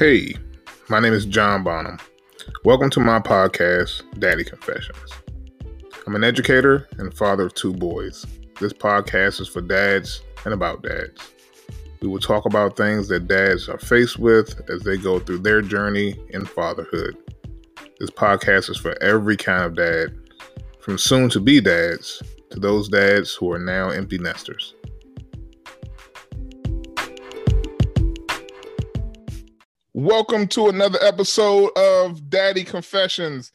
Hey, my name is John Bonham. Welcome to my podcast, Daddy Confessions. I'm an educator and father of two boys. This podcast is for dads and about dads. We will talk about things that dads are faced with as they go through their journey in fatherhood. This podcast is for every kind of dad, from soon to be dads to those dads who are now empty nesters. Welcome to another episode of Daddy Confessions.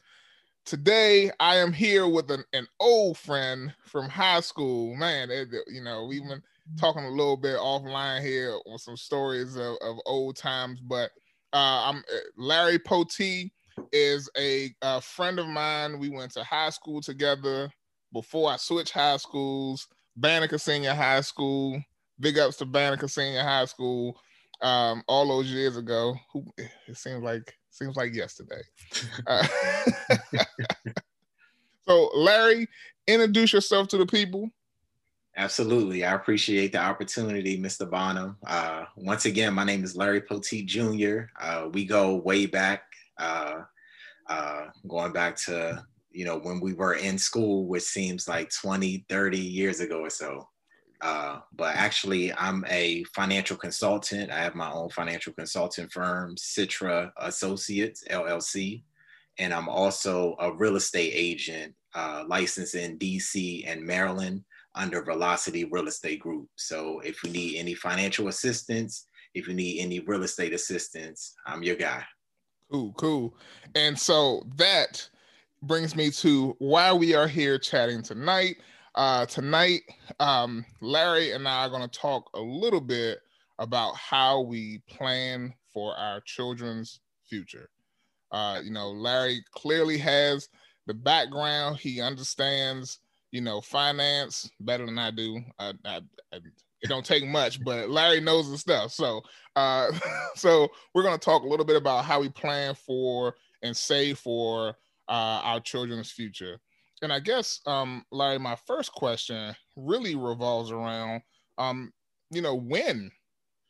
Today, I am here with an, an old friend from high school. Man, it, you know, we've been talking a little bit offline here on some stories of, of old times, but uh, I'm uh, Larry Poteat is a, a friend of mine. We went to high school together before I switched high schools. Banneker Senior High School. Big ups to Banneker Senior High School um, all those years ago. Who it seems like seems like yesterday. Uh, so, Larry, introduce yourself to the people. Absolutely. I appreciate the opportunity, Mr. Bonham. Uh, once again, my name is Larry Poteat Jr. Uh, we go way back, uh, uh, going back to, you know, when we were in school, which seems like 20, 30 years ago or so. Uh, but actually, I'm a financial consultant. I have my own financial consulting firm, Citra Associates LLC, and I'm also a real estate agent uh, licensed in DC and Maryland under Velocity Real Estate Group. So if you need any financial assistance, if you need any real estate assistance, I'm your guy. Cool, cool. And so that brings me to why we are here chatting tonight. Uh, tonight, um, Larry and I are going to talk a little bit about how we plan for our children's future. Uh, you know, Larry clearly has the background. He understands, you know, finance better than I do. I, I, I, it don't take much, but Larry knows the stuff. So, uh, so we're going to talk a little bit about how we plan for and save for uh, our children's future and I guess, um, Larry, my first question really revolves around, um, you know, when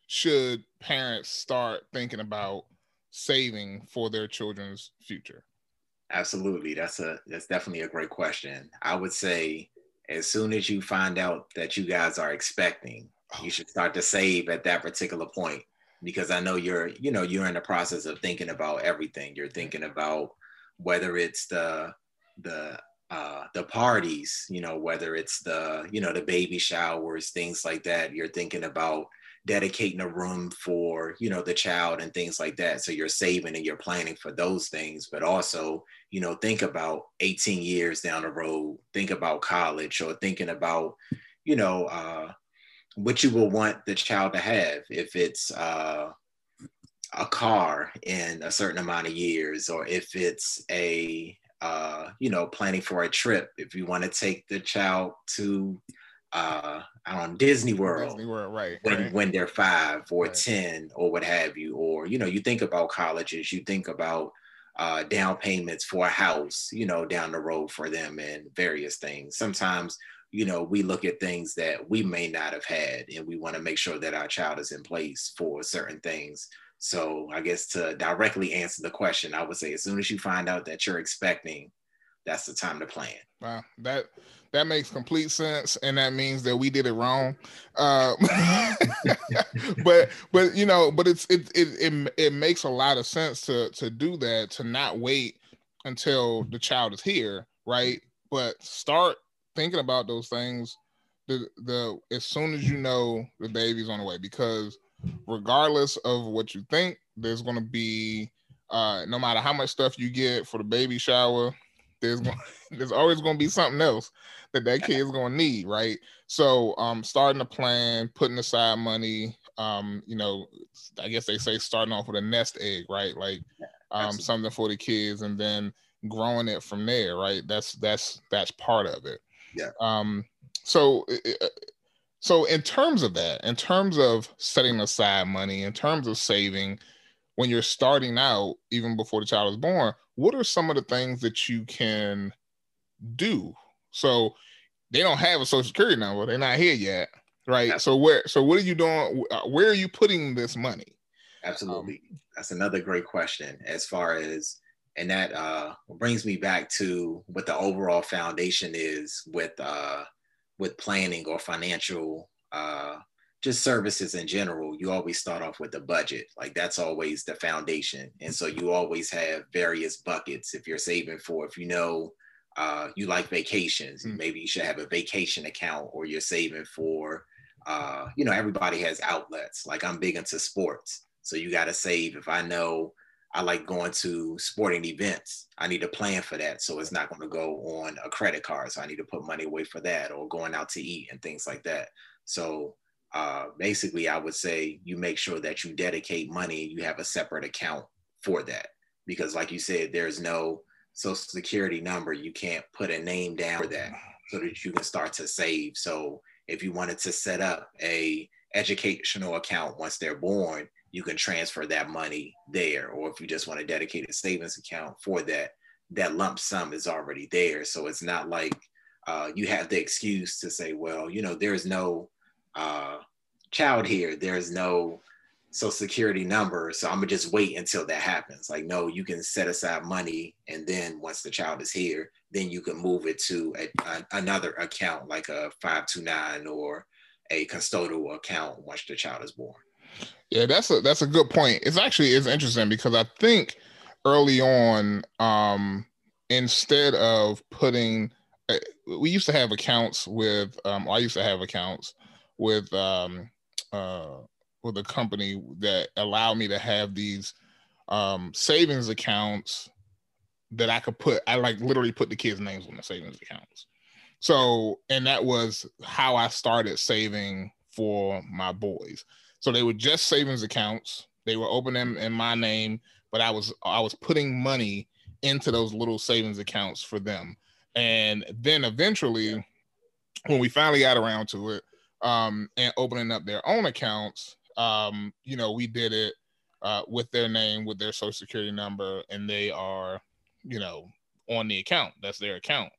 should parents start thinking about saving for their children's future? Absolutely, that's a that's definitely a great question. I would say as soon as you find out that you guys are expecting, you should start to save at that particular point because I know you're, you know, you're in the process of thinking about everything. You're thinking about whether it's the the uh, the parties, you know, whether it's the, you know, the baby showers, things like that, you're thinking about dedicating a room for, you know, the child and things like that. So you're saving and you're planning for those things, but also, you know, think about 18 years down the road, think about college or thinking about, you know, uh, what you will want the child to have if it's, uh, a car in a certain amount of years or if it's a uh, you know, planning for a trip. If you want to take the child to uh I don't know, Disney World, Disney World, right? When right. when they're five or right. ten or what have you, or you know, you think about colleges, you think about uh, down payments for a house, you know, down the road for them and various things. Sometimes, you know, we look at things that we may not have had, and we want to make sure that our child is in place for certain things. So I guess to directly answer the question, I would say as soon as you find out that you're expecting, that's the time to plan. Wow, that that makes complete sense, and that means that we did it wrong. Uh, but but you know, but it's it, it it it makes a lot of sense to to do that to not wait until the child is here, right? But start thinking about those things the the as soon as you know the baby's on the way because regardless of what you think, there's going to be uh, no matter how much stuff you get for the baby shower, there's going, there's always going to be something else that that kid's going to need, right? So, um, starting a plan, putting aside money, um, you know, I guess they say starting off with a nest egg, right? Like, um, something for the kids, and then growing it from there, right? That's that's that's part of it. Yeah. Um. So, so, in terms of that, in terms of setting aside money, in terms of saving, when you're starting out, even before the child is born, what are some of the things that you can do? So, they don't have a social security number; they're not here yet, right? So, where, so what are you doing? Where are you putting this money? Absolutely. Um, That's another great question as far as and that uh, brings me back to what the overall foundation is with uh, with planning or financial uh, just services in general you always start off with the budget like that's always the foundation and so you always have various buckets if you're saving for if you know uh, you like vacations mm. maybe you should have a vacation account or you're saving for uh, you know everybody has outlets like i'm big into sports so you got to save. If I know I like going to sporting events, I need to plan for that. So it's not going to go on a credit card. So I need to put money away for that or going out to eat and things like that. So uh, basically, I would say you make sure that you dedicate money, you have a separate account for that. Because, like you said, there's no social security number. You can't put a name down for that so that you can start to save. So if you wanted to set up a educational account once they're born, you can transfer that money there. Or if you just want a dedicated savings account for that, that lump sum is already there. So it's not like uh, you have the excuse to say, well, you know, there's no uh, child here, there's no social security number. So I'm gonna just wait until that happens. Like, no, you can set aside money. And then once the child is here, then you can move it to a, a, another account like a 529 or a custodial account once the child is born. Yeah, that's a that's a good point. It's actually it's interesting because I think early on, um, instead of putting, uh, we used to have accounts with, um, I used to have accounts with, um, uh, with a company that allowed me to have these um, savings accounts that I could put. I like literally put the kids' names on the savings accounts. So, and that was how I started saving for my boys. So they were just savings accounts. They were opening them in my name, but I was I was putting money into those little savings accounts for them. And then eventually, when we finally got around to it, um, and opening up their own accounts, um, you know, we did it uh, with their name, with their social security number, and they are, you know, on the account. That's their account.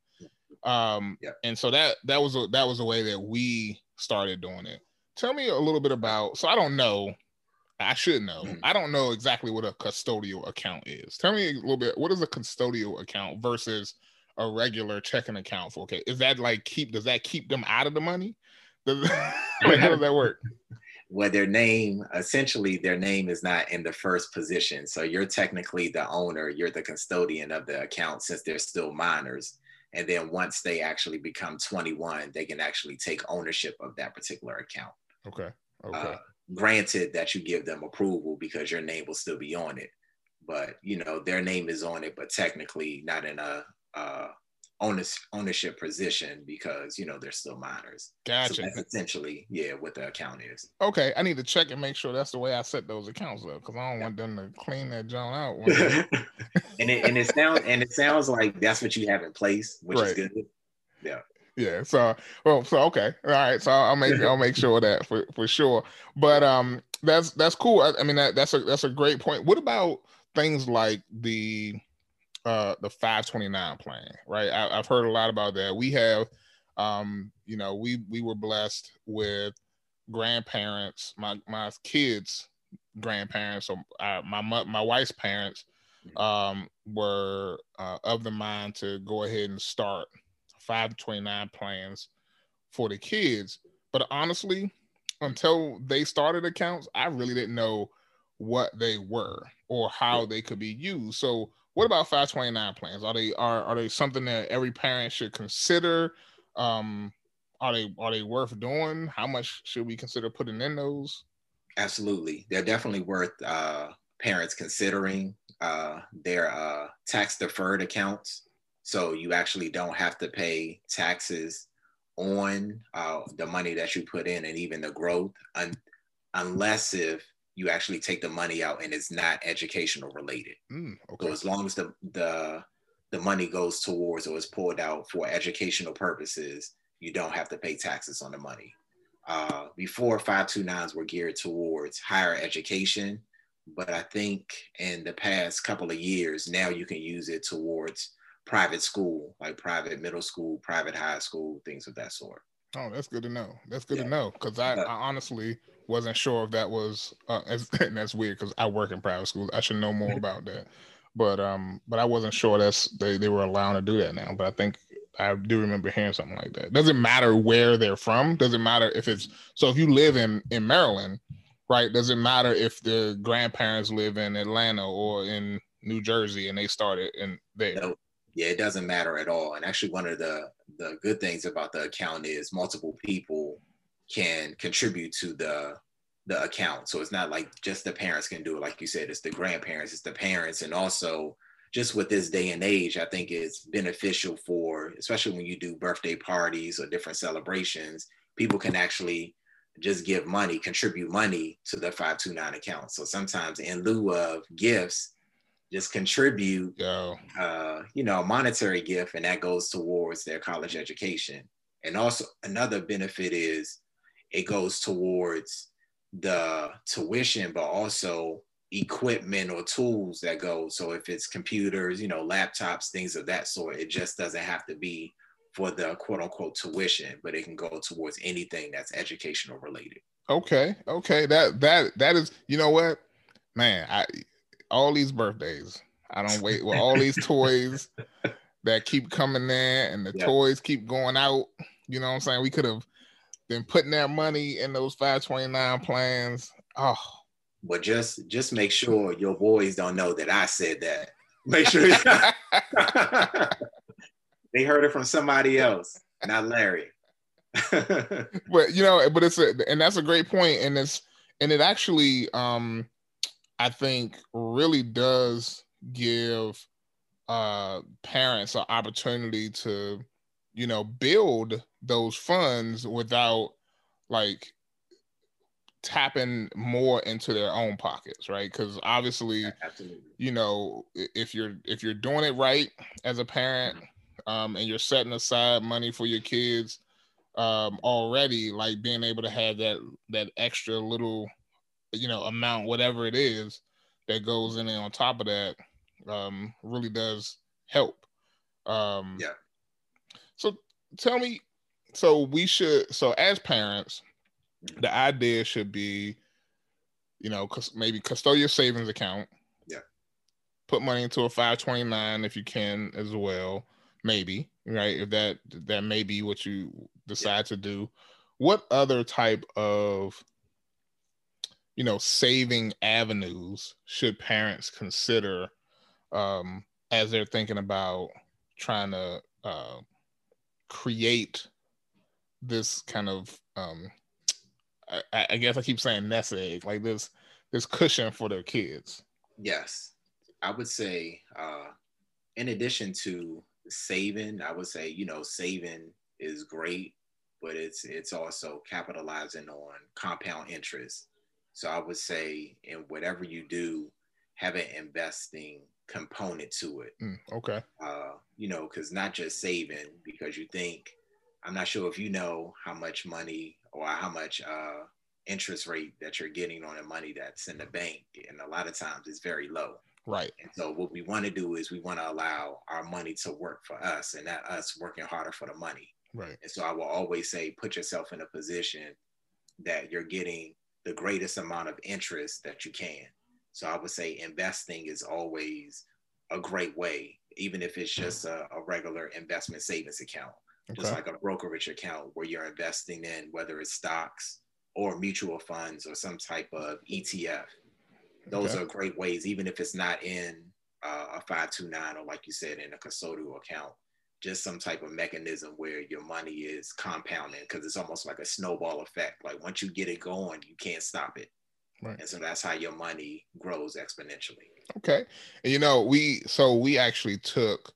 Um, yeah. and so that that was a, that was a way that we started doing it tell me a little bit about. So I don't know. I should know. Mm-hmm. I don't know exactly what a custodial account is. Tell me a little bit. What is a custodial account versus a regular checking account for? Okay, is that like keep? Does that keep them out of the money? Does, how does that work? Well, their name essentially their name is not in the first position, so you're technically the owner. You're the custodian of the account since they're still minors. And then once they actually become 21, they can actually take ownership of that particular account. Okay. Okay. Uh, granted that you give them approval because your name will still be on it, but you know their name is on it, but technically not in a uh, ownership position because you know they're still minors. Gotcha. So that's essentially, yeah, what the account is. Okay, I need to check and make sure that's the way I set those accounts up because I don't want them to clean that John out. and it and it sounds and it sounds like that's what you have in place, which right. is good. Yeah yeah. So well, so okay, all right. So I'll make I'll make sure that for for sure. But um, that's that's cool. I, I mean that that's a that's a great point. What about things like the uh the 529 plan, right? I, have heard a lot about that. We have, um, you know, we we were blessed with grandparents, my my kids' grandparents, or uh, my my wife's parents, mm-hmm. um, were uh, of the mind to go ahead and start 529 plans for the kids. But honestly, until they started accounts, I really didn't know what they were or how they could be used. So what about 529 plans? Are they are are they something that every parent should consider? Um, are they are they worth doing? How much should we consider putting in those? Absolutely, they're definitely worth uh, parents considering. Uh, they're uh, tax deferred accounts, so you actually don't have to pay taxes on uh, the money that you put in and even the growth un- unless if you actually take the money out and it's not educational related. Mm, okay. So as long as the, the the money goes towards or is pulled out for educational purposes, you don't have to pay taxes on the money. Uh, before 529s were geared towards higher education, but I think in the past couple of years, now you can use it towards private school, like private middle school, private high school, things of that sort. Oh, that's good to know. That's good yeah. to know because I, I, honestly wasn't sure if that was uh, and that's weird because I work in private schools. I should know more about that, but um, but I wasn't sure that's they they were allowed to do that now. But I think I do remember hearing something like that. Doesn't matter where they're from. Doesn't matter if it's so. If you live in in Maryland, right? Doesn't matter if the grandparents live in Atlanta or in New Jersey and they started in there. Yeah, it doesn't matter at all. And actually, one of the the good things about the account is multiple people can contribute to the the account. So it's not like just the parents can do it. Like you said, it's the grandparents, it's the parents, and also just with this day and age, I think it's beneficial for, especially when you do birthday parties or different celebrations, people can actually just give money, contribute money to the 529 account. So sometimes in lieu of gifts, just contribute, uh, you know, a monetary gift, and that goes towards their college education. And also another benefit is it goes towards the tuition, but also equipment or tools that go. So if it's computers, you know, laptops, things of that sort, it just doesn't have to be for the quote unquote tuition, but it can go towards anything that's educational related. Okay. Okay. That that that is you know what? Man, I all these birthdays. I don't wait with all these toys that keep coming in and the toys keep going out. You know what I'm saying? We could have been putting that money in those 529 plans. Oh. But just just make sure your boys don't know that I said that. Make sure they heard it from somebody else, not Larry. but you know, but it's a and that's a great point, and it's and it actually um I think really does give uh, parents an opportunity to, you know, build those funds without like tapping more into their own pockets, right? Because obviously, Absolutely. you know, if you're if you're doing it right as a parent, mm-hmm. um, and you're setting aside money for your kids um, already, like being able to have that that extra little you know amount whatever it is that goes in on top of that um, really does help. Um, yeah. So tell me so we should so as parents the idea should be you know cause maybe custodial savings account. Yeah. Put money into a 529 if you can as well maybe right? If that that may be what you decide yeah. to do. What other type of you know saving avenues should parents consider um, as they're thinking about trying to uh, create this kind of um, I, I, guess I keep saying nest egg like this this cushion for their kids. Yes, I would say uh, in addition to saving, I would say you know saving is great, but it's it's also capitalizing on compound interest so I would say in whatever you do, have an investing component to it. Mm, okay. Uh, you know, because not just saving, because you think, I'm not sure if you know how much money or how much uh, interest rate that you're getting on the money that's in the bank. And a lot of times it's very low. Right. And so what we want to do is we want to allow our money to work for us and not us working harder for the money. Right. And so I will always say, put yourself in a position that you're getting the greatest amount of interest that you can. So I would say investing is always a great way, even if it's just a, a regular investment savings account, okay. just like a brokerage account where you're investing in whether it's stocks or mutual funds or some type of ETF. Those okay. are great ways, even if it's not in uh, a 529 or like you said, in a custodial account just some type of mechanism where your money is compounding because it's almost like a snowball effect. Like once you get it going, you can't stop it. Right. And so that's how your money grows exponentially. Okay. And you know, we so we actually took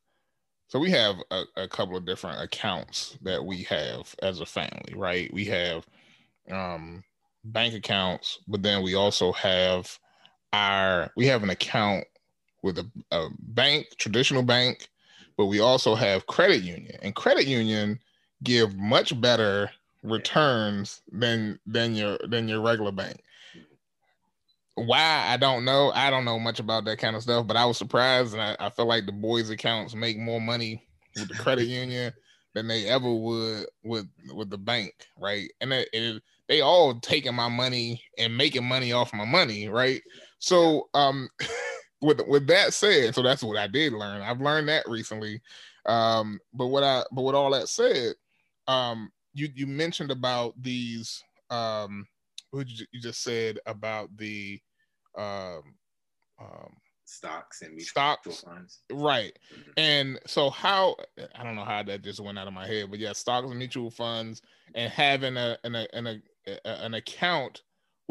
so we have a, a couple of different accounts that we have as a family, right? We have um bank accounts, but then we also have our we have an account with a, a bank, traditional bank, but we also have credit union and credit union give much better returns than than your than your regular bank why i don't know i don't know much about that kind of stuff but i was surprised and i, I feel like the boys accounts make more money with the credit union than they ever would with with the bank, right? And it, it, they all taking my money and making money off my money, right? So um with with that said, so that's what I did learn. I've learned that recently. Um, but what I but with all that said, um, you you mentioned about these um what you, you just said about the um um stocks and stocks funds. Right. Mm-hmm. And so how I don't know how that just went out of my head, but yeah, stocks and mutual funds and having a an a, an, a, an account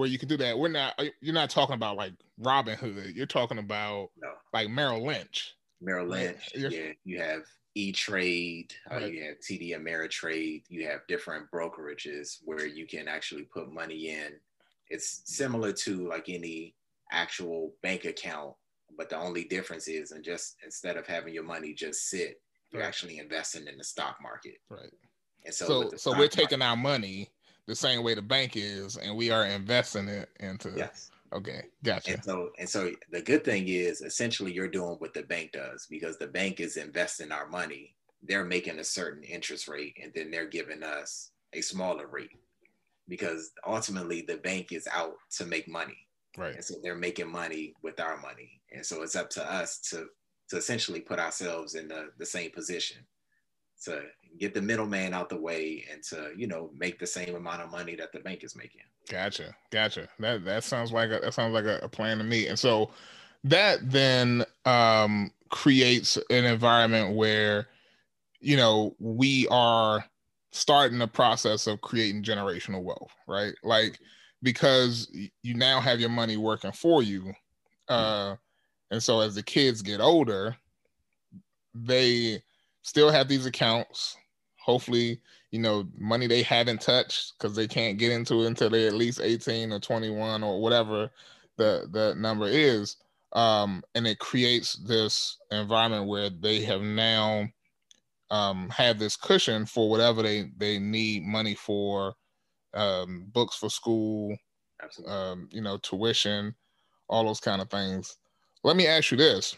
where you can do that. We're not you're not talking about like Robinhood. You're talking about no. like Merrill Lynch. Merrill Lynch. Yeah, you have E Trade, uh, you have TD Ameritrade, you have different brokerages where you can actually put money in. It's similar to like any actual bank account, but the only difference is, and just instead of having your money just sit, you're right. actually investing in the stock market. Right. And so, so, so we're taking market, our money the same way the bank is, and we are investing it into. Yes. Okay, gotcha. And so, and so the good thing is essentially you're doing what the bank does because the bank is investing our money. They're making a certain interest rate, and then they're giving us a smaller rate because ultimately the bank is out to make money. Right. And so they're making money with our money. And so it's up to us to to essentially put ourselves in the, the same position to get the middleman out the way and to you know make the same amount of money that the bank is making. Gotcha gotcha. That that sounds like a, that sounds like a, a plan to me. And so that then um creates an environment where you know we are starting the process of creating generational wealth right? Like because you now have your money working for you uh and so as the kids get older they still have these accounts. Hopefully, you know, money they haven't touched because they can't get into it until they're at least 18 or 21 or whatever the, the number is. Um, and it creates this environment where they have now um, have this cushion for whatever they, they need money for, um, books for school, um, you know, tuition, all those kind of things. Let me ask you this.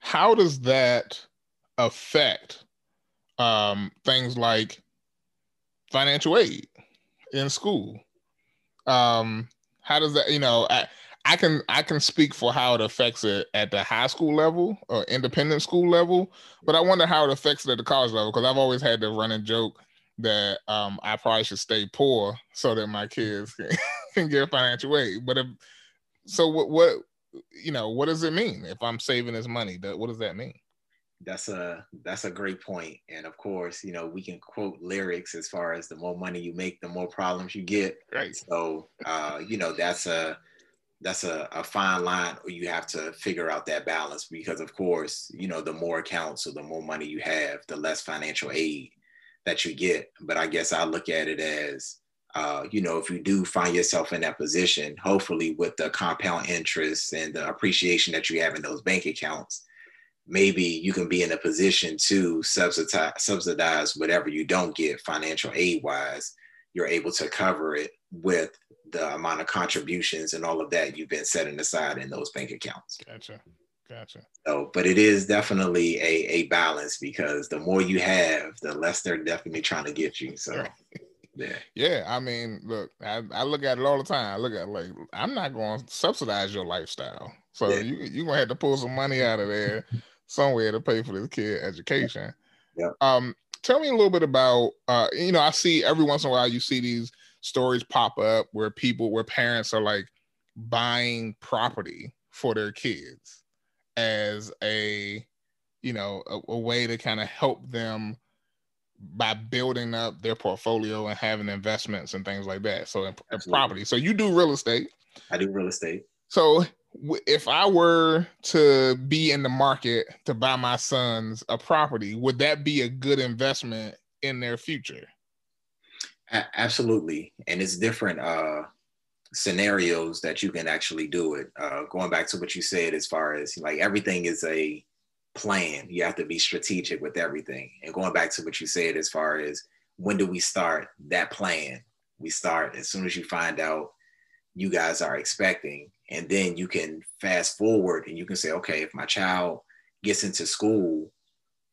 How does that affect um, things like financial aid in school. Um, how does that, you know, I, I can I can speak for how it affects it at the high school level or independent school level, but I wonder how it affects it at the college level because I've always had the running joke that um, I probably should stay poor so that my kids can, get financial aid. But if so, what what you know, what does it mean if I'm saving this money? What does that mean? That's a that's a great point. And of course you know we can quote lyrics as far as the more money you make the more problems you get. Right. So uh you know that's a that's a, a fine line or you have to figure out that balance because of course you know the more accounts or the more money you have the less financial aid that you get. But i guess i look at it as uh, you know, if you do find yourself in that position, hopefully with the compound interest and the appreciation that you have in those bank accounts, maybe you can be in a position to subsidize, subsidize whatever you don't get financial aid wise. You're able to cover it with the amount of contributions and all of that you've been setting aside in those bank accounts. Gotcha. Gotcha. So, but it is definitely a, a balance because the more you have, the less they're definitely trying to get you. So, yeah. Yeah. I mean, look, I, I look at it all the time. I look at like, I'm not going to subsidize your lifestyle. So yeah. you, you're going to have to pull some money out of there somewhere to pay for this kid education. Yeah. Um, tell me a little bit about uh, you know, I see every once in a while you see these stories pop up where people where parents are like buying property for their kids as a you know a, a way to kind of help them by building up their portfolio and having investments and things like that. So in, in property. So you do real estate. I do real estate. So if I were to be in the market to buy my sons a property, would that be a good investment in their future? Absolutely, and it's different uh, scenarios that you can actually do it. Uh, going back to what you said, as far as like everything is a plan, you have to be strategic with everything. And going back to what you said, as far as when do we start that plan? We start as soon as you find out you guys are expecting and then you can fast forward and you can say okay if my child gets into school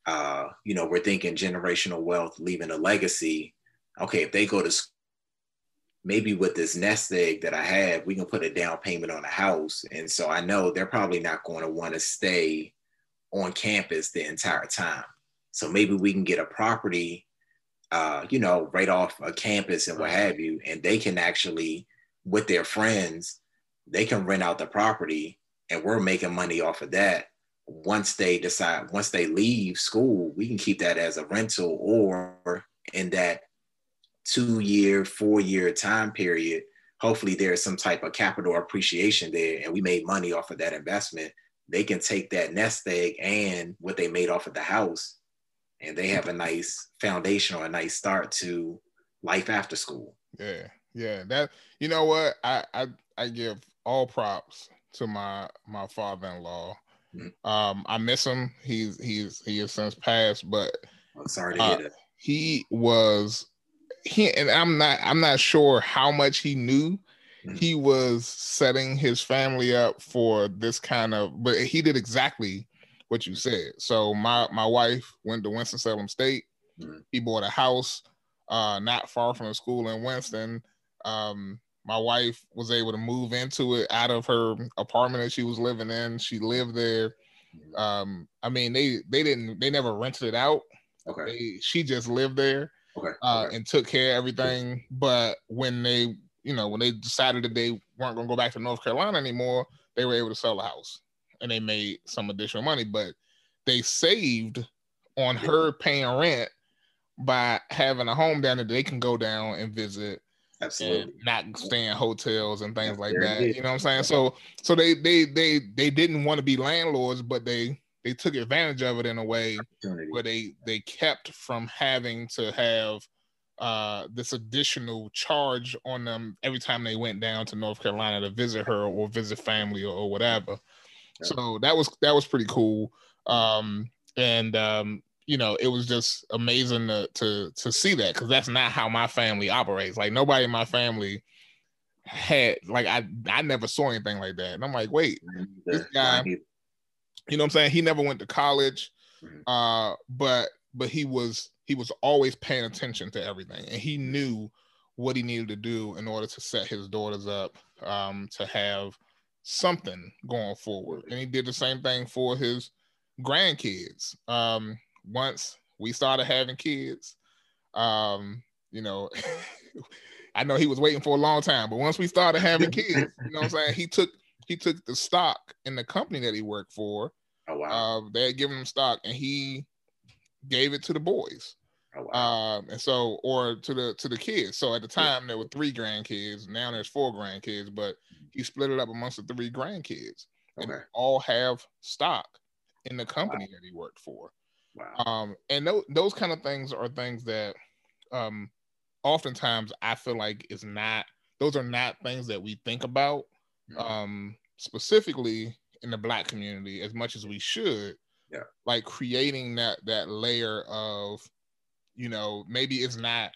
uh, you know, we're thinking generational wealth, leaving a legacy. Okay, if they go to school, maybe with this nest egg that I have, we can put a down payment on a house. And so I know they're probably not going to want to stay on campus the entire time. So maybe we can get a property, uh, you know, right off a campus and what have you, and they can actually, with their friends, they can rent out the property, and we're making money off of that. Once they decide, once they leave school, we can keep that as a rental, or in that two year, four year time period, hopefully there's some type of capital appreciation there, and we made money off of that investment. They can take that nest egg and what they made off of the house and they have a nice foundation or a nice start to life after school. Yeah, yeah. That you know what I I, I give all props to my my father-in-law. Mm-hmm. Um, I miss him. He's he's he has since passed, but I'm sorry to uh, hear that. He was he and I'm not I'm not sure how much he knew. Mm-hmm. He was setting his family up for this kind of, but he did exactly what you said. So my my wife went to Winston Salem State. Mm-hmm. He bought a house uh, not far from the school in Winston. Um, my wife was able to move into it out of her apartment that she was living in. She lived there. Um, I mean, they they didn't they never rented it out. Okay. They, she just lived there. Okay. Uh, okay. and took care of everything. But when they, you know, when they decided that they weren't going to go back to North Carolina anymore, they were able to sell the house and they made some additional money, but they saved on her paying rent by having a home down there they can go down and visit Absolutely. and not stay in hotels and things like that. You know what I'm saying? So so they they they they didn't want to be landlords, but they they took advantage of it in a way where they they kept from having to have uh, this additional charge on them every time they went down to North Carolina to visit her or visit family or, or whatever. So that was that was pretty cool. Um, and um, you know, it was just amazing to to to see that because that's not how my family operates. Like nobody in my family had like I I never saw anything like that. And I'm like, wait, this guy, you know what I'm saying? He never went to college, mm-hmm. uh, but but he was he was always paying attention to everything and he knew what he needed to do in order to set his daughters up um, to have something going forward. And he did the same thing for his grandkids. Um, once we started having kids, um, you know, I know he was waiting for a long time, but once we started having kids, you know what I'm saying? He took he took the stock in the company that he worked for. Oh wow. Uh, they had given him stock and he gave it to the boys. Oh, wow. Um, and so, or to the to the kids. So at the time there were three grandkids. Now there's four grandkids, but he split it up amongst the three grandkids, okay. and all have stock in the company wow. that he worked for. Wow. Um, and those those kind of things are things that, um, oftentimes I feel like is not. Those are not things that we think about, mm-hmm. um, specifically in the Black community as much as we should. Yeah. Like creating that that layer of you know, maybe it's not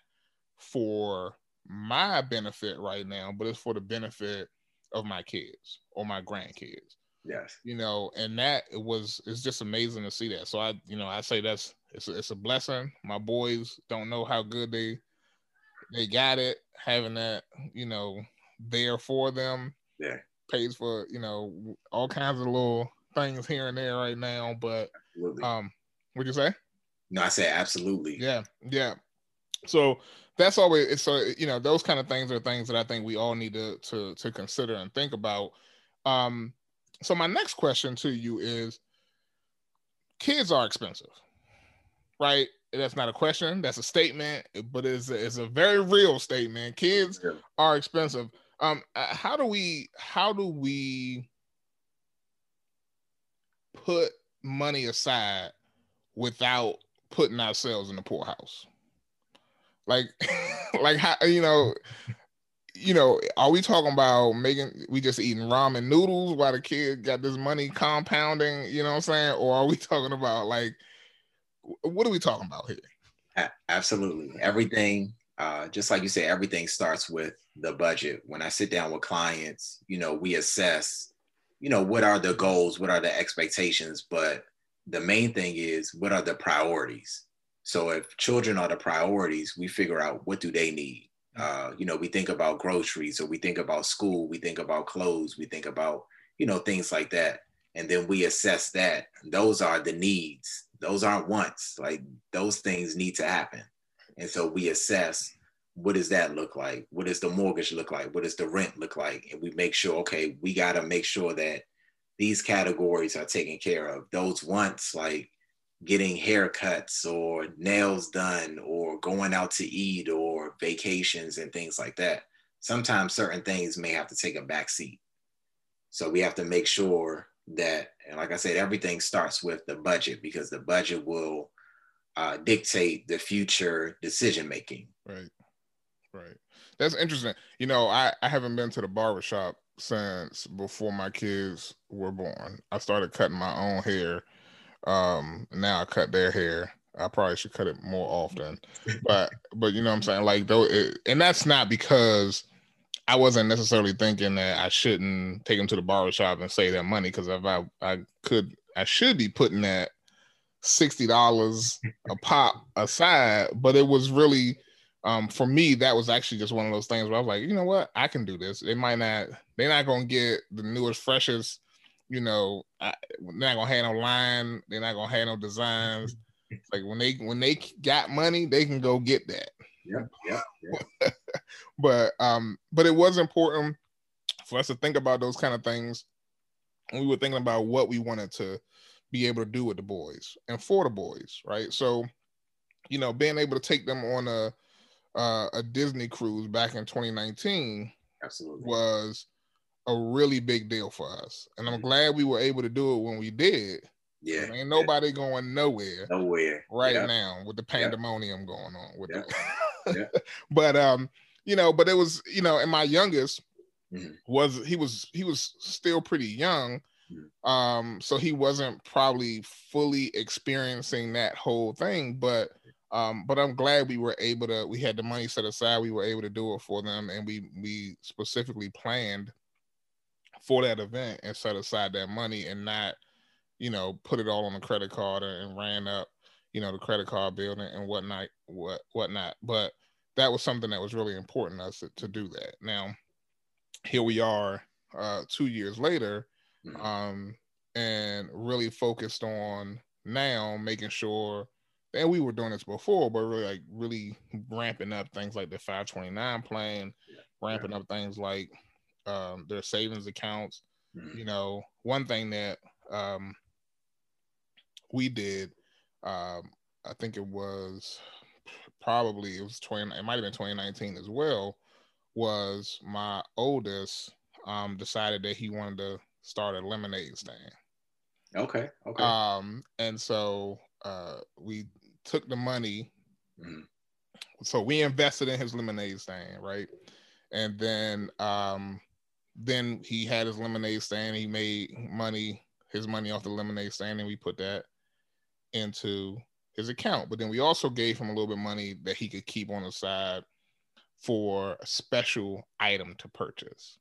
for my benefit right now, but it's for the benefit of my kids or my grandkids. Yes. You know, and that it was it's just amazing to see that. So I, you know, I say that's it's a, it's a blessing. My boys don't know how good they they got it having that, you know, there for them. Yeah. Pays for, you know, all kinds of little things here and there right now, but Absolutely. um what'd you say? No, I said absolutely. Yeah, yeah. So that's always it's so you know those kind of things are things that I think we all need to to to consider and think about. Um, so my next question to you is: Kids are expensive, right? That's not a question. That's a statement, but it's a, it's a very real statement. Kids yeah. are expensive. Um, uh, how do we how do we put money aside without putting ourselves in the poorhouse. Like, like how you know, you know, are we talking about making we just eating ramen noodles while the kid got this money compounding? You know what I'm saying? Or are we talking about like, what are we talking about here? Absolutely, everything. Uh, just like you said, everything starts with the budget. When I sit down with clients, you know, we assess, you know, what are the goals, what are the expectations, but the main thing is what are the priorities? So if children are the priorities, we figure out what do they need. Uh, you know, we think about groceries, or we think about school, we think about clothes, we think about you know things like that, and then we assess that. Those are the needs. Those aren't wants. Like those things need to happen, and so we assess what does that look like? What does the mortgage look like? What does the rent look like? And we make sure, okay, we got to make sure that these categories are taken care of. Those wants, like getting haircuts or nails done or going out to eat or vacations and things like that. Sometimes certain things may have to take a back seat. So we have to make sure that, and like I said, everything starts with the budget because the budget will uh, dictate the future decision making. Right. Right. That's interesting. You know, I, I haven't been to the barbershop since before my kids were born. I started cutting my own hair um, now I cut their hair. I probably should cut it more often, but but you know what I'm saying, like though, it, and that's not because I wasn't necessarily thinking that I shouldn't take them to the barbershop and save that money because if I I could I should be putting that sixty dollars a pop aside, but it was really um, for me that was actually just one of those things where I was like, you know what, I can do this. They might not, they're not gonna get the newest, freshest you know, I, they're not gonna have no line. They're not gonna have no designs. like when they when they got money, they can go get that. Yeah, yeah, yeah. but um, but it was important for us to think about those kind of things. And we were thinking about what we wanted to be able to do with the boys and for the boys, right? So, you know, being able to take them on a uh, a Disney cruise back in 2019 absolutely was a really big deal for us. And I'm glad we were able to do it when we did. Yeah. Ain't nobody yeah. going nowhere. Nowhere. Right yep. now with the pandemonium yep. going on with the but um, you know, but it was, you know, and my youngest mm-hmm. was he was he was still pretty young. Mm-hmm. Um, so he wasn't probably fully experiencing that whole thing, but um, but I'm glad we were able to we had the money set aside, we were able to do it for them and we we specifically planned for that event and set aside that money and not, you know, put it all on a credit card and ran up, you know, the credit card bill and whatnot, what whatnot. But that was something that was really important to us to, to do that. Now, here we are, uh, two years later, mm-hmm. um, and really focused on now making sure and we were doing this before, but really like really ramping up things like the 529 plan, ramping up things like um, their savings accounts. Mm-hmm. You know, one thing that um, we did, um, I think it was probably it was 20, it might have been 2019 as well, was my oldest um, decided that he wanted to start a lemonade stand. Okay. Okay. Um, and so uh, we took the money. Mm-hmm. So we invested in his lemonade stand, right? And then um, then he had his lemonade stand. He made money, his money off the lemonade stand, and we put that into his account. But then we also gave him a little bit of money that he could keep on the side for a special item to purchase.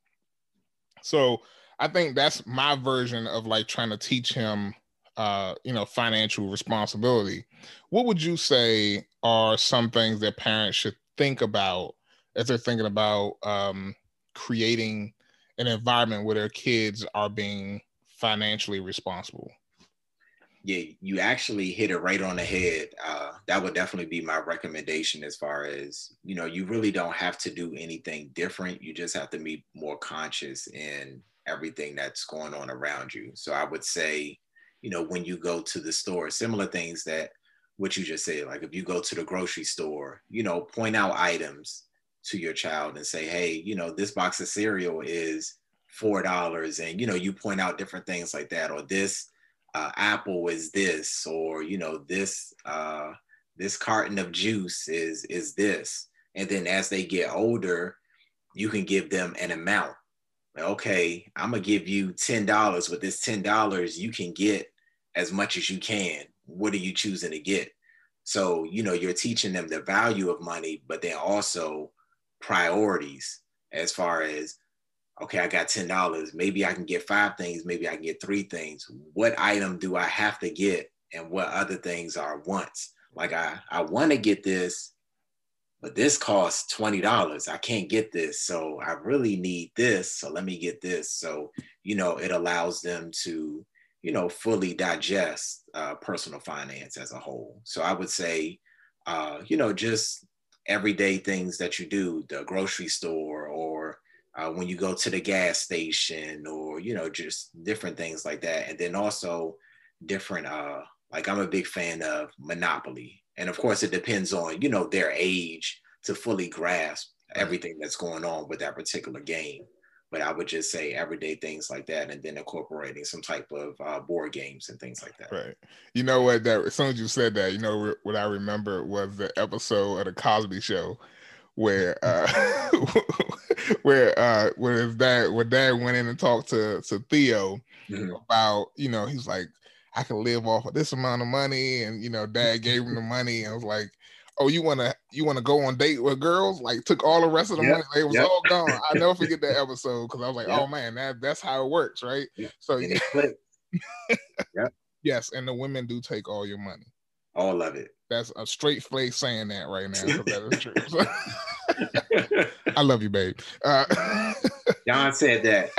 So I think that's my version of like trying to teach him uh, you know, financial responsibility. What would you say are some things that parents should think about as they're thinking about um, creating an environment where their kids are being financially responsible. Yeah, you actually hit it right on the head. Uh, that would definitely be my recommendation as far as, you know, you really don't have to do anything different. You just have to be more conscious in everything that's going on around you. So I would say, you know, when you go to the store, similar things that what you just said, like if you go to the grocery store, you know, point out items to your child and say, hey, you know, this box of cereal is four dollars, and you know, you point out different things like that, or this uh, apple is this, or you know, this uh, this carton of juice is is this, and then as they get older, you can give them an amount. Okay, I'm gonna give you ten dollars. With this ten dollars, you can get as much as you can. What are you choosing to get? So, you know, you're teaching them the value of money, but then also priorities as far as okay i got $10 maybe i can get five things maybe i can get three things what item do i have to get and what other things are wants. Like I, I want to get this, but this costs $20. I can't get this. So I really need this. So let me get this. So, you know, it allows them to, you know, fully digest uh, personal finance as a whole. So I would say, uh, you know, just everyday things that you do, the grocery store or uh, when you go to the gas station or, you know, just different things like that. And then also different, uh, like I'm a big fan of Monopoly and of course, it depends on, you know, their age to fully grasp everything that's going on with that particular game. But I would just say everyday things like that, and then incorporating some type of uh, board games and things like that. Right. You know what? That as soon as you said that, you know what I remember was the episode of the Cosby Show where uh where uh where his dad where dad went in and talked to to Theo mm-hmm. about you know he's like I can live off of this amount of money. And you know, dad gave him the money and was like, Oh, you wanna you wanna go on date with girls? Like took all the rest of the yep. money. It was yep. all gone. I never forget that episode because I was like, yep. oh man, that that's how it works, right? So yeah. Yes, and the women do take all your money. All of it. That's a straight face saying that right now. that is true. I love you, babe. Uh, John said that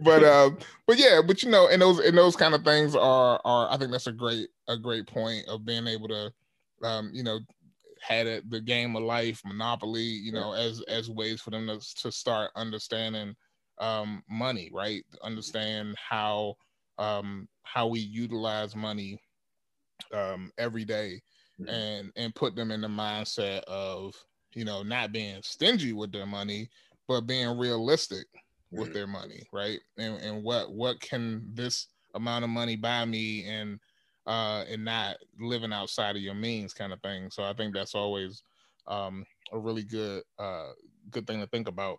but uh, but yeah, but you know, and those and those kind of things are are I think that's a great a great point of being able to, um, you know, had it the game of life, Monopoly, you know, as as ways for them to to start understanding um money, right? Understand how um how we utilize money um every day mm-hmm. and and put them in the mindset of you know not being stingy with their money but being realistic with mm-hmm. their money, right? And and what what can this amount of money buy me and uh and not living outside of your means kind of thing. So I think that's always um a really good uh good thing to think about.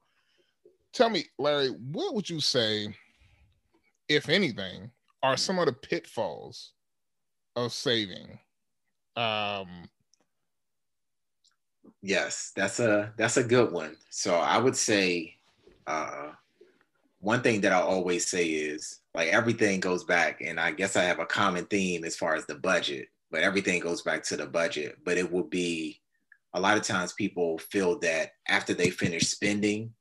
Tell me, Larry, what would you say, if anything, are mm-hmm. some of the pitfalls of saving? Um yes, that's a that's a good one. So I would say uh one thing that I always say is like everything goes back, and I guess I have a common theme as far as the budget, but everything goes back to the budget. But it will be a lot of times people feel that after they finish spending,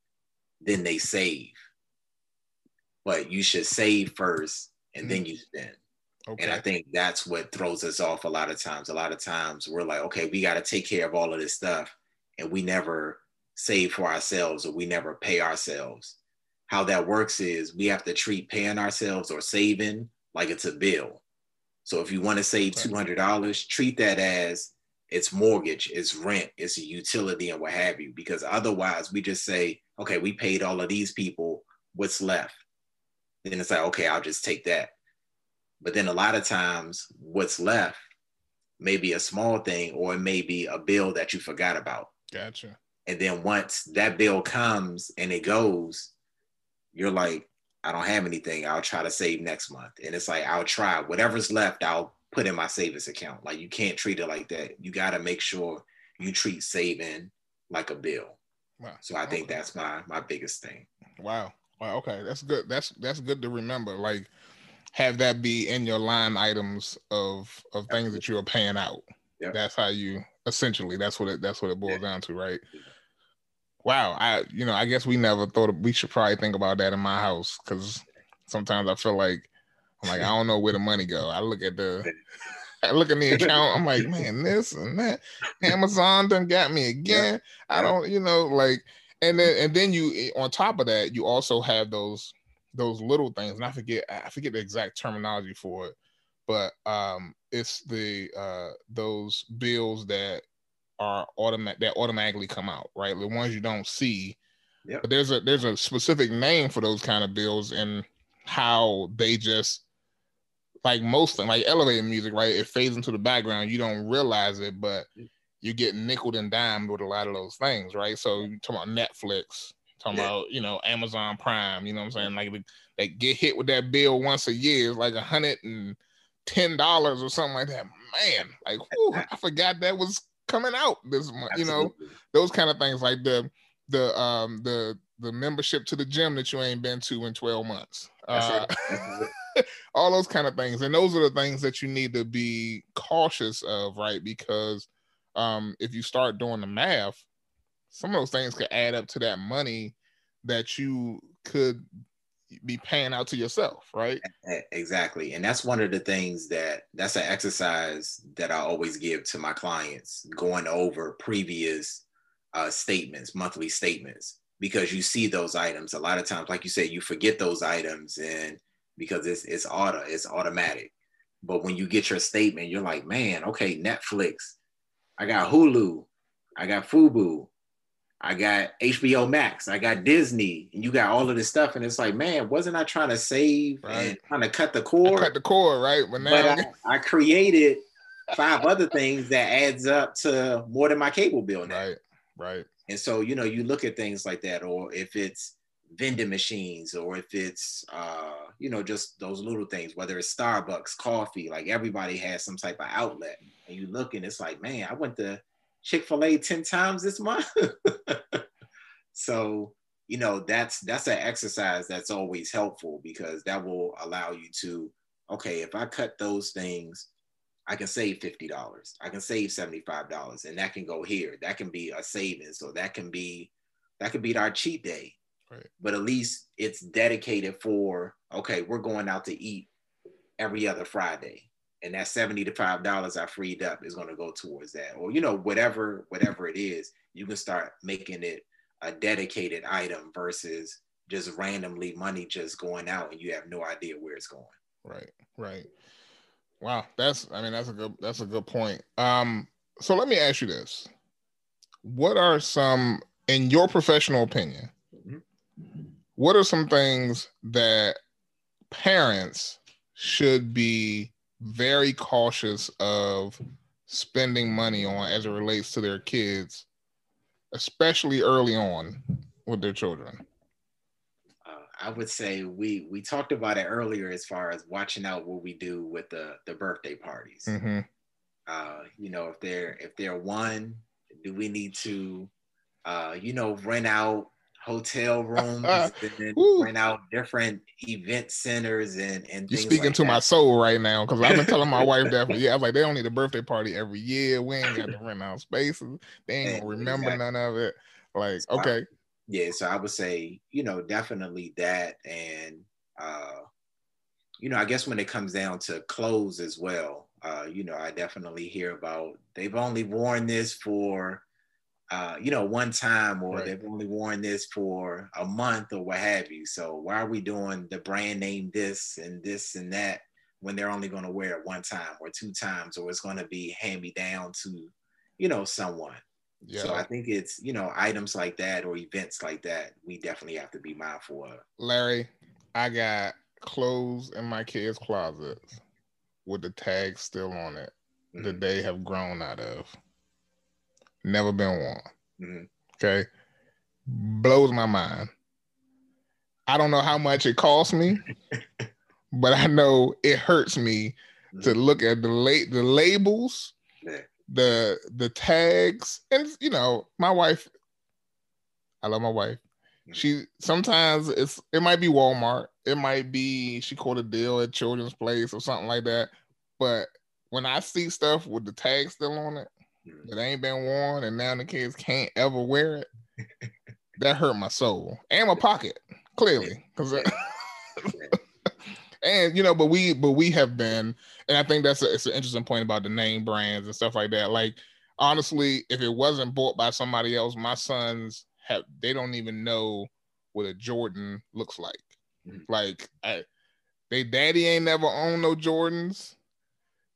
then they save. But you should save first and mm-hmm. then you spend. Okay. And I think that's what throws us off a lot of times. A lot of times we're like, okay, we got to take care of all of this stuff. And we never save for ourselves or we never pay ourselves how that works is we have to treat paying ourselves or saving like it's a bill. So if you want to save $200, treat that as it's mortgage, it's rent, it's a utility, and what have you. Because otherwise, we just say, okay, we paid all of these people, what's left? Then it's like, okay, I'll just take that. But then a lot of times, what's left may be a small thing or it may be a bill that you forgot about. Gotcha. And then once that bill comes and it goes, you're like, I don't have anything. I'll try to save next month. And it's like, I'll try whatever's left, I'll put in my savings account. Like, you can't treat it like that. You got to make sure you treat saving like a bill. Wow. So I think okay. that's my my biggest thing. Wow. Wow. Okay, that's good. That's that's good to remember. Like, have that be in your line items of of things that you are paying out. Yep. That's how you essentially. That's what it. That's what it boils yeah. down to, right? Wow, I you know I guess we never thought we should probably think about that in my house because sometimes I feel like I'm like I don't know where the money go. I look at the I look at the account. I'm like, man, this and that. Amazon done got me again. I don't, you know, like, and then and then you eh, on top of that, you also have those those little things, and I forget I forget the exact terminology for it, but um, it's the uh those bills that are automatic that automatically come out, right? The ones you don't see. Yep. But there's a there's a specific name for those kind of bills and how they just like most like elevator music, right? It fades into the background. You don't realize it, but you get nickel and dimed with a lot of those things, right? So you talking about Netflix, talking yeah. about you know Amazon Prime, you know what I'm saying? Like they get hit with that bill once a year, it's like a hundred and ten dollars or something like that. Man, like whew, I forgot that was coming out this month. You know, those kind of things like the the um the the membership to the gym that you ain't been to in 12 months. Uh, all those kind of things. And those are the things that you need to be cautious of, right? Because um, if you start doing the math, some of those things could add up to that money that you could be paying out to yourself, right? Exactly. And that's one of the things that that's an exercise that I always give to my clients going over previous uh, statements, monthly statements, because you see those items a lot of times, like you said, you forget those items and because it's it's auto, it's automatic. But when you get your statement, you're like, man, okay, Netflix, I got Hulu, I got Fubo, I got HBO Max, I got Disney, and you got all of this stuff. And it's like, man, wasn't I trying to save right. and trying to cut the core? I cut the cord, right? But, now but I, I, created five other things that adds up to more than my cable bill now. Right, right. And so, you know, you look at things like that, or if it's vending machines, or if it's, uh, you know, just those little things, whether it's Starbucks, coffee, like everybody has some type of outlet. And you look and it's like, man, I went to Chick Fil A ten times this month. so you know that's that's an exercise that's always helpful because that will allow you to okay if I cut those things. I can save $50. I can save $75 and that can go here. That can be a savings. So that can be that could be our cheat day. Right. But at least it's dedicated for okay, we're going out to eat every other Friday and that 70 to five dollars I freed up is going to go towards that. Or you know, whatever, whatever it is, you can start making it a dedicated item versus just randomly money just going out and you have no idea where it's going. Right, right. Wow, that's I mean that's a good that's a good point. Um, so let me ask you this: What are some, in your professional opinion, mm-hmm. what are some things that parents should be very cautious of spending money on as it relates to their kids, especially early on with their children? Uh, I would say we we talked about it earlier as far as watching out what we do with the the birthday parties. Mm-hmm. Uh, you know, if they're if they're one, do we need to, uh, you know, rent out hotel rooms and rent out different event centers and and you're speaking like to that. my soul right now because I've been telling my wife that for yeah, I was like they don't need a birthday party every year. We ain't got to rent out spaces. They ain't gonna remember exactly. none of it. Like, so okay. I, yeah, so I would say, you know, definitely that and uh you know, I guess when it comes down to clothes as well, uh, you know, I definitely hear about they've only worn this for uh, you know, one time or right. they've only worn this for a month or what have you. So why are we doing the brand name this and this and that when they're only going to wear it one time or two times or it's going to be hand me down to, you know, someone. Yeah. So I think it's, you know, items like that or events like that, we definitely have to be mindful of. Larry, I got clothes in my kids' closets with the tag still on it mm-hmm. that they have grown out of never been one. Mm-hmm. Okay. Blows my mind. I don't know how much it costs me, but I know it hurts me mm-hmm. to look at the late the labels, yeah. the the tags, and you know, my wife. I love my wife. Mm-hmm. She sometimes it's it might be Walmart, it might be she caught a deal at Children's Place or something like that. But when I see stuff with the tag still on it, it ain't been worn, and now the kids can't ever wear it. that hurt my soul and my pocket, clearly, because. and you know, but we but we have been, and I think that's a, it's an interesting point about the name brands and stuff like that. Like honestly, if it wasn't bought by somebody else, my sons have they don't even know what a Jordan looks like. Mm-hmm. Like I, they daddy ain't never owned no Jordans.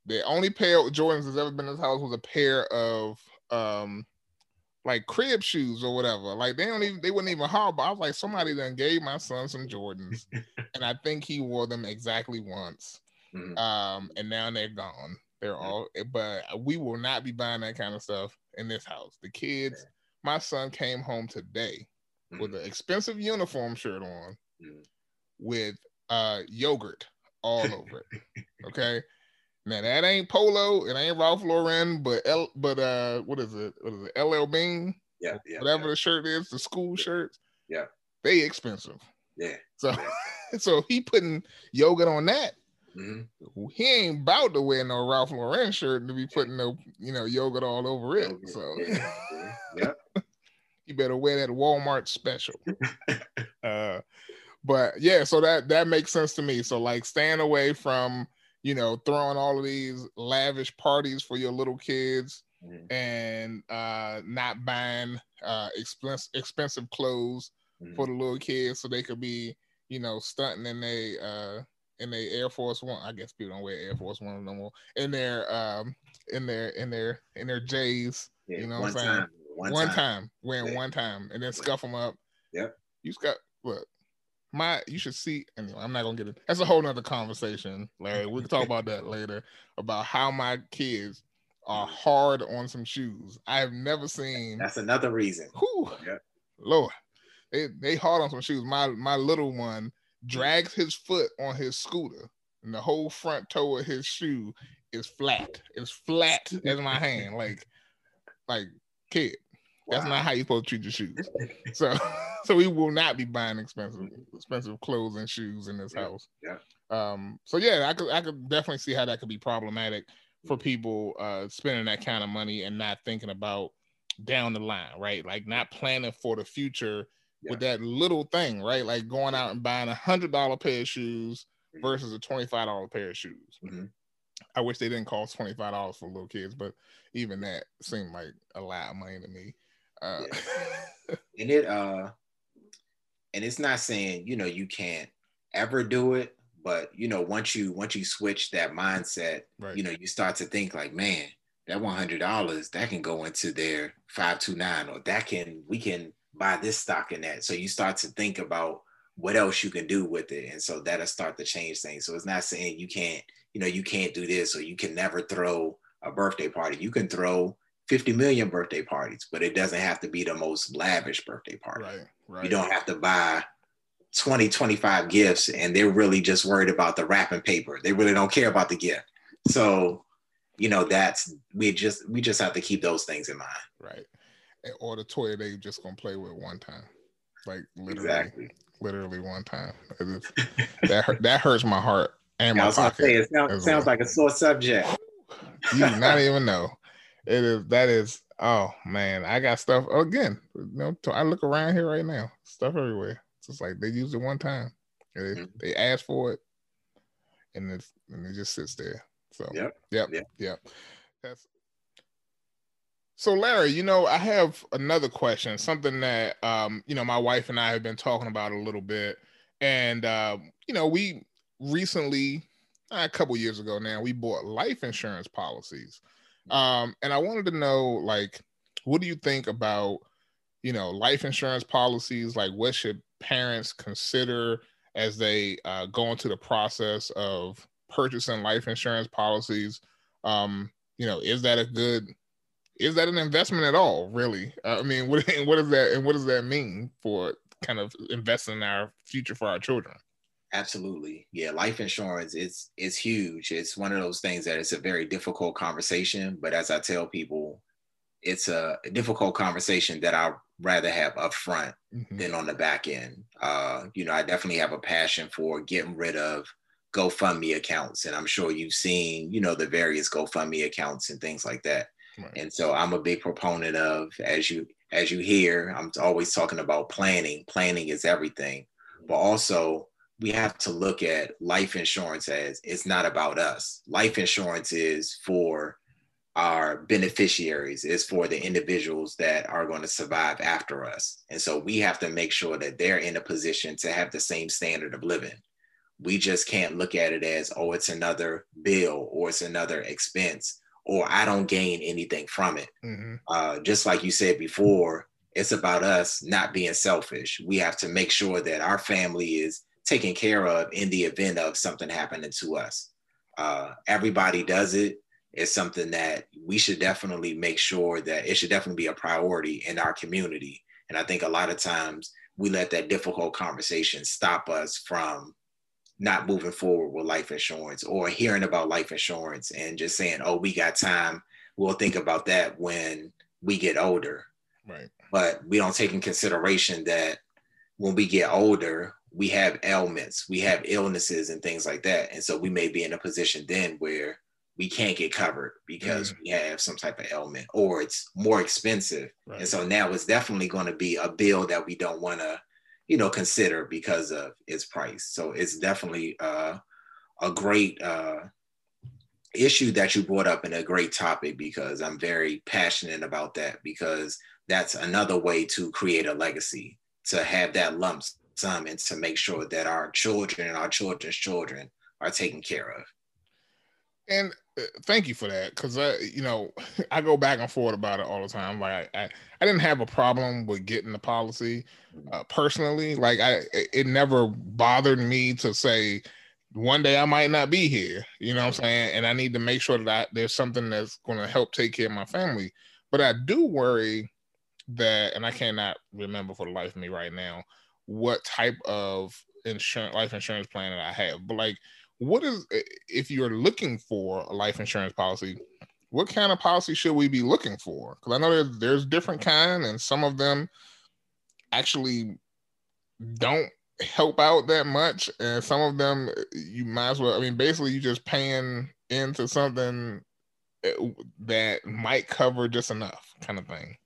The only pair of Jordans that's ever been in his house was a pair of um like crib shoes or whatever. Like they don't even they wouldn't even harbor. I was like, somebody then gave my son some Jordans, and I think he wore them exactly once. Mm-hmm. Um, and now they're gone. They're mm-hmm. all, but we will not be buying that kind of stuff in this house. The kids, my son came home today mm-hmm. with an expensive uniform shirt on, mm-hmm. with uh yogurt all over it. Okay. Now that ain't Polo, it ain't Ralph Lauren, but L, but uh, what is it? What is it? LL Bean? Yeah, yeah. Whatever yeah. the shirt is, the school yeah. shirts. Yeah, they expensive. Yeah. So, yeah. so he putting yogurt on that. Mm-hmm. He ain't about to wear no Ralph Lauren shirt to be putting no, you know, yogurt all over it. So yeah, you better wear that Walmart special. uh, but yeah, so that that makes sense to me. So like staying away from, you know, throwing all of these lavish parties for your little kids mm-hmm. and uh not buying uh expensive expensive clothes mm-hmm. for the little kids so they could be, you know, stunting in they uh in their Air Force One. I guess people don't wear Air Force One no more. In their um in their in their in their J's. Yeah, you know what I'm saying? Time, one, one time. time. wearing yeah. one time and then scuff them up. Yep. You got look. My, you should see. Anyway, I'm not gonna get it. That's a whole nother conversation, Larry. We can talk about that later. About how my kids are hard on some shoes. I've never seen. That's another reason. Whew, yep. Lord, they they hard on some shoes. My my little one drags his foot on his scooter, and the whole front toe of his shoe is flat. It's flat as my hand. Like, like kid. That's wow. not how you're supposed to treat your shoes. So, so we will not be buying expensive, expensive clothes and shoes in this yeah. house. Yeah. Um. So yeah, I could, I could definitely see how that could be problematic for people uh spending that kind of money and not thinking about down the line, right? Like not planning for the future yeah. with that little thing, right? Like going out and buying a hundred dollar pair of shoes mm-hmm. versus a twenty five dollar pair of shoes. Mm-hmm. I wish they didn't cost twenty five dollars for little kids, but even that seemed like a lot of money to me. Uh, and it uh, and it's not saying you know you can't ever do it, but you know once you once you switch that mindset, right. you know you start to think like, man, that one hundred dollars that can go into their five two nine, or that can we can buy this stock in that. So you start to think about what else you can do with it. And so that'll start to change things. So it's not saying you can't, you know, you can't do this or you can never throw a birthday party. You can throw 50 million birthday parties, but it doesn't have to be the most lavish birthday party. Right, right. You don't have to buy 20, 25 gifts and they're really just worried about the wrapping paper. They really don't care about the gift. So, you know, that's we just we just have to keep those things in mind. Right or the toy they just gonna play with one time, like literally, exactly. literally one time. that hurt, that hurts my heart and my pocket. Say, it sounds, sounds well. like a sore subject. You not even know. It is that is oh man, I got stuff again. You know, I look around here right now, stuff everywhere. It's just like they used it one time. They, mm-hmm. they asked for it, and it's and it just sits there. So yep, yep, yep. yep. That's so Larry, you know, I have another question, something that um, you know, my wife and I have been talking about a little bit. And uh, you know, we recently, a couple years ago now, we bought life insurance policies. Um, and I wanted to know, like, what do you think about, you know, life insurance policies? Like, what should parents consider as they uh, go into the process of purchasing life insurance policies? Um, you know, is that a good is that an investment at all? Really? I mean, what what does that and what does that mean for kind of investing in our future for our children? Absolutely, yeah. Life insurance is is huge. It's one of those things that it's a very difficult conversation. But as I tell people, it's a, a difficult conversation that I rather have up front mm-hmm. than on the back end. Uh, you know, I definitely have a passion for getting rid of GoFundMe accounts, and I'm sure you've seen, you know, the various GoFundMe accounts and things like that. Right. And so I'm a big proponent of, as you as you hear, I'm always talking about planning. Planning is everything, but also we have to look at life insurance as it's not about us. Life insurance is for our beneficiaries, is for the individuals that are going to survive after us. And so we have to make sure that they're in a position to have the same standard of living. We just can't look at it as, oh, it's another bill or it's another expense or I don't gain anything from it. Mm-hmm. Uh, just like you said before, it's about us not being selfish. We have to make sure that our family is taken care of in the event of something happening to us. Uh, everybody does it. It's something that we should definitely make sure that it should definitely be a priority in our community. And I think a lot of times we let that difficult conversation stop us from not moving forward with life insurance or hearing about life insurance and just saying, oh, we got time. We'll think about that when we get older. Right. But we don't take in consideration that when we get older, we have ailments, we have illnesses and things like that. And so we may be in a position then where we can't get covered because mm. we have some type of ailment or it's more expensive. Right. And so now it's definitely going to be a bill that we don't want to, you know, consider because of its price. So it's definitely uh, a great uh, issue that you brought up and a great topic because I'm very passionate about that because that's another way to create a legacy to have that lump and to make sure that our children and our children's children are taken care of. And uh, thank you for that because I, you know, I go back and forth about it all the time. Like I, I, I didn't have a problem with getting the policy uh, personally. Like I, it never bothered me to say one day I might not be here. You know what I'm saying? And I need to make sure that I, there's something that's going to help take care of my family. But I do worry that, and I cannot remember for the life of me right now what type of insurance, life insurance plan that I have. But like what is if you're looking for a life insurance policy what kind of policy should we be looking for? Because i know there's, there's different kind and some of them actually don't help out that much. And some of them you might as well i mean basically you just paying into something eh, that might cover just enough kind of thing.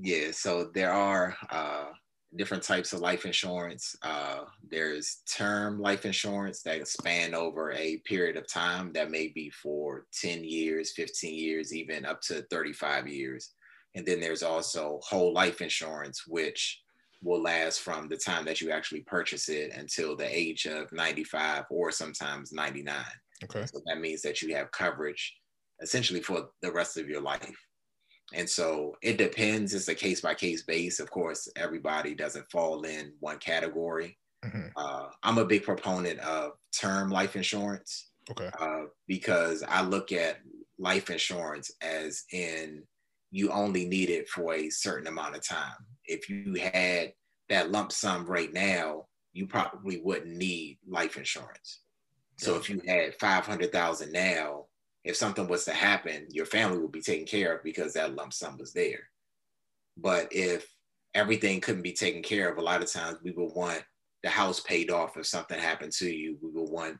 Yeah so there are uh different types of life insurance. Uh, there's term life insurance that span over a period of time that may be for 10 years, 15 years, even up to 35 years. And then there's also whole life insurance, which will last from the time that you actually purchase it until the age of 95 or sometimes 99. Okay. So that means that you have coverage essentially for the rest of your life. And so it depends. It's a case by case base. Of course, everybody doesn't fall in one category. Mm-hmm. Uh, I'm a big proponent of term life insurance. Okay. Uh, because I look at life insurance as in you only need it for a certain amount of time. If you had that lump sum right now, you probably wouldn't need life insurance. So if you had 500,000 now, if something was to happen, your family would be taken care of because that lump sum was there. But if everything couldn't be taken care of, a lot of times we would want the house paid off if something happened to you. We would want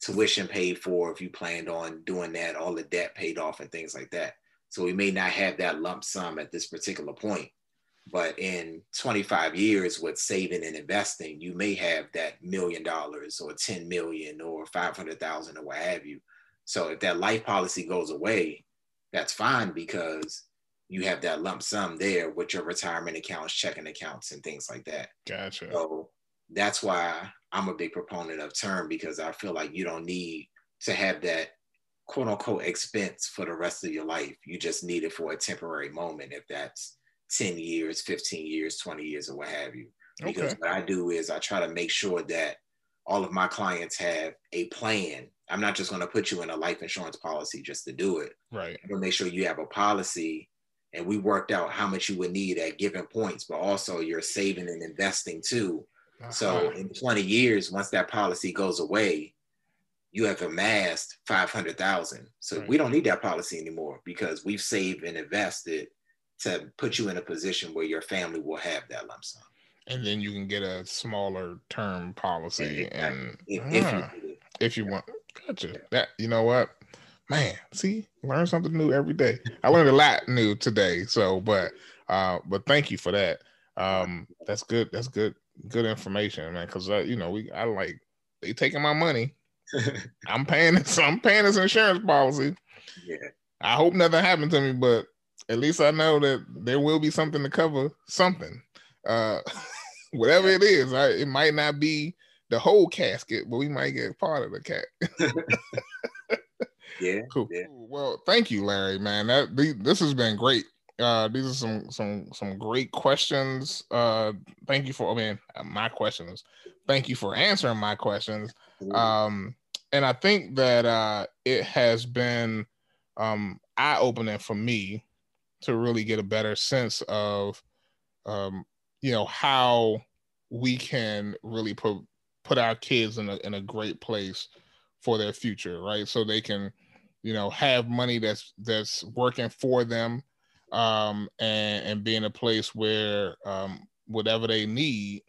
tuition paid for if you planned on doing that, all the debt paid off and things like that. So we may not have that lump sum at this particular point. But in 25 years with saving and investing, you may have that million dollars or 10 million or 500,000 or what have you so if that life policy goes away, that's fine because you have that lump sum there with your retirement accounts, checking accounts, and things like that. Gotcha. So that's why I'm a big proponent of term because I feel like you don't need to have that quote unquote expense for the rest of your life. You just need it for a temporary moment if that's 10 years, 15 years, 20 years, or what have you. Because okay. what I do is I try to make sure that all of my clients have a plan I'm not just going to put you in a life insurance policy just to do it. Right. I'm going to make sure you have a policy and we worked out how much you would need at given points, but also you're saving and investing too. Uh-huh. So in 20 years, once that policy goes away, you have amassed 500,000. So right. we don't need that policy anymore because we've saved and invested to put you in a position where your family will have that lump sum. And then you can get a smaller term policy and if, if, you, if you want Gotcha. That you know what, man. See, learn something new every day. I learned a lot new today. So, but uh, but thank you for that. Um, that's good. That's good. Good information, man. Because uh, you know, we I like they taking my money. I'm paying this. I'm paying this insurance policy. Yeah. I hope nothing happened to me, but at least I know that there will be something to cover something. Uh, whatever it is, I, it might not be the whole casket, but we might get part of the cat. yeah. Cool. Yeah. Well, thank you, Larry. Man, that this has been great. Uh, these are some some some great questions. Uh, thank you for. I mean, my questions. Thank you for answering my questions. Um, and I think that uh, it has been um, eye opening for me to really get a better sense of, um, you know, how we can really pro- put our kids in a in a great place for their future, right? So they can, you know, have money that's that's working for them, um, and and be in a place where um, whatever they need,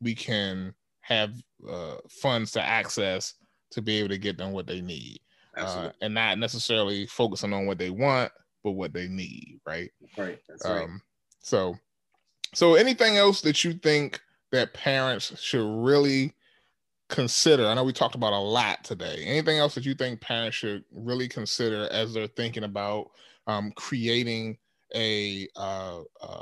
we can have uh, funds to access to be able to get them what they need, uh, and not necessarily focusing on what they want, but what they need. Right. Right. That's right. Um, so, so anything else that you think that parents should really consider? I know we talked about a lot today. Anything else that you think parents should really consider as they're thinking about um, creating a uh,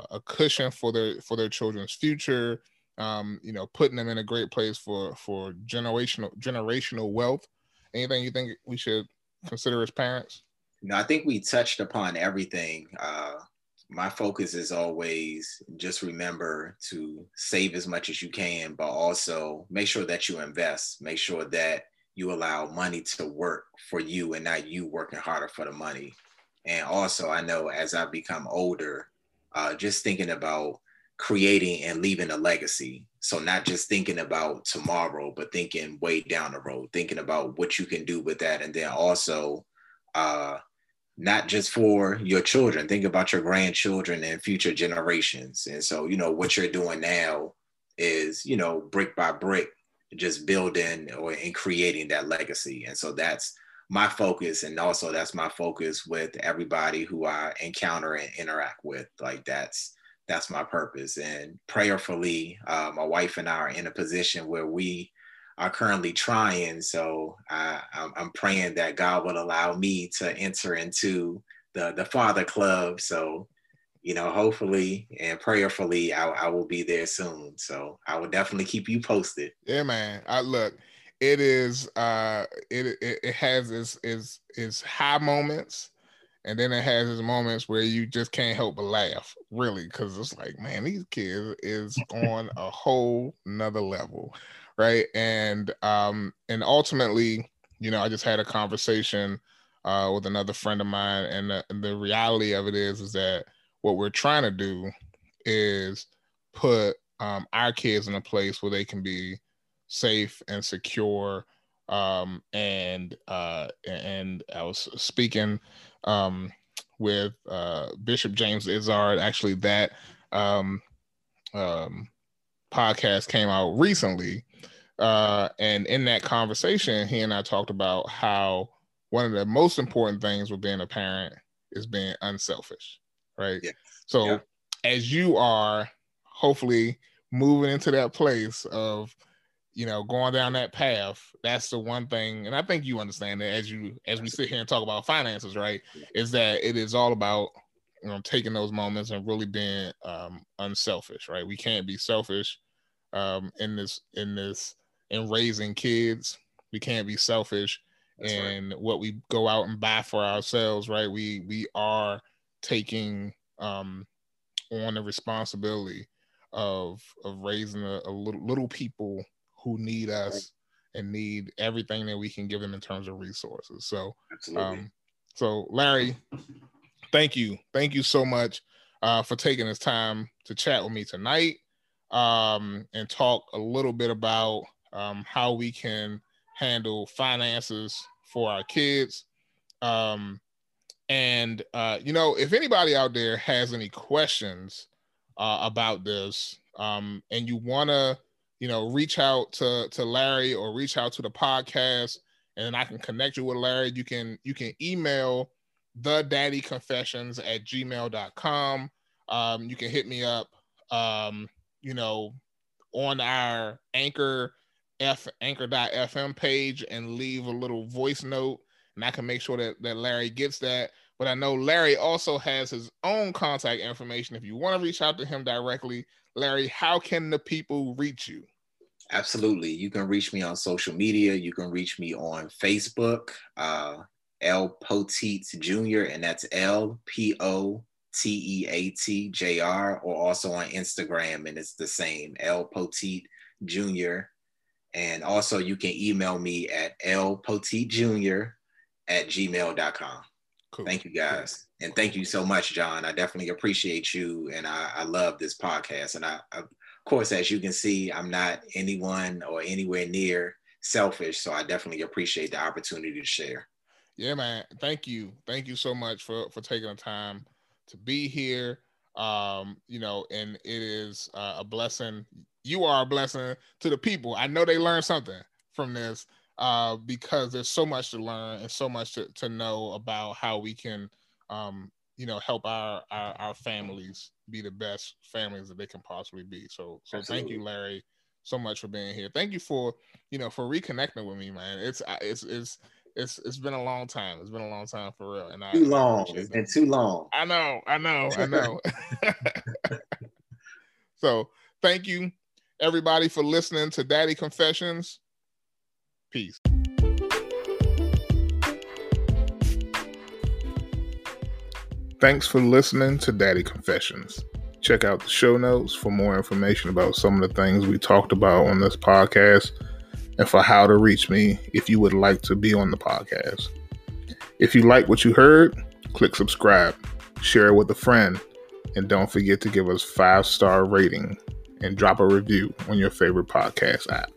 a cushion for their for their children's future? Um, you know, putting them in a great place for for generational generational wealth. Anything you think we should consider as parents? No, I think we touched upon everything. Uh, my focus is always just remember to save as much as you can, but also make sure that you invest. Make sure that you allow money to work for you and not you working harder for the money. And also, I know as I've become older, uh, just thinking about creating and leaving a legacy. So, not just thinking about tomorrow, but thinking way down the road, thinking about what you can do with that. And then also, uh, not just for your children. Think about your grandchildren and future generations. And so you know what you're doing now is you know brick by brick just building or in creating that legacy. And so that's my focus. And also that's my focus with everybody who i encounter and interact with. Like that's that's my purpose. And prayerfully uh, my wife and i are in a position where we are currently trying. So I, I'm praying that God will allow me to enter into the the Father Club. So you know, hopefully and prayerfully, I, I will be there soon. So I will definitely keep you posted. Yeah, man. I look. It is. Uh, it it, it has its its its high moments and then it has its moments where you just can't help but laugh really because it's like man these kids is on a whole nother level right and um and ultimately you know i just had a conversation uh with another friend of mine and the, and the reality of it is is that what we're trying to do is put um, our kids in a place where they can be safe and secure um, and uh, and I was speaking um, with uh, Bishop James Izzard. Actually, that um, um, podcast came out recently, uh, and in that conversation, he and I talked about how one of the most important things with being a parent is being unselfish, right? Yeah. So yeah. as you are hopefully moving into that place of you know going down that path that's the one thing and i think you understand that as you as we sit here and talk about finances right is that it is all about you know taking those moments and really being um unselfish right we can't be selfish um in this in this in raising kids. We can't be selfish That's in right. what we go out and buy for ourselves, right? We we are taking um on the responsibility of of raising a, a little little people who need us right. and need everything that we can give them in terms of resources. So um so Larry, thank you. Thank you so much uh, for taking this time to chat with me tonight um, and talk a little bit about um, how we can handle finances for our kids. Um, and uh, you know, if anybody out there has any questions uh, about this, um, and you want to, you know, reach out to to Larry or reach out to the podcast, and I can connect you with Larry. You can you can email the daddy confessions at gmail.com. Um, you can hit me up, um, you know, on our anchor F anchor.fm page and leave a little voice note, and I can make sure that, that Larry gets that. But I know Larry also has his own contact information. If you want to reach out to him directly, Larry, how can the people reach you? Absolutely. You can reach me on social media. You can reach me on Facebook, uh, L Poteat Jr., and that's L P O T E A T J R, or also on Instagram, and it's the same L Poteat Jr. And also, you can email me at lpoteatjr at gmail.com. Cool. Thank you guys. Cool. And thank you so much, John. I definitely appreciate you. And I, I love this podcast. And I, I, of course, as you can see, I'm not anyone or anywhere near selfish. So I definitely appreciate the opportunity to share. Yeah, man. Thank you. Thank you so much for, for taking the time to be here. Um, you know, and it is uh, a blessing you are a blessing to the people. I know they learned something from this uh, because there's so much to learn and so much to, to know about how we can, um, you know, help our, our, our families be the best families that they can possibly be. So so Absolutely. thank you, Larry, so much for being here. Thank you for you know for reconnecting with me, man. It's it's it's it's it's been a long time. It's been a long time for real. And I, too long. It's been too long. I know. I know. I know. so thank you everybody for listening to Daddy Confessions. Peace. Thanks for listening to Daddy Confessions. Check out the show notes for more information about some of the things we talked about on this podcast and for how to reach me if you would like to be on the podcast. If you like what you heard, click subscribe, share it with a friend, and don't forget to give us five star rating and drop a review on your favorite podcast app.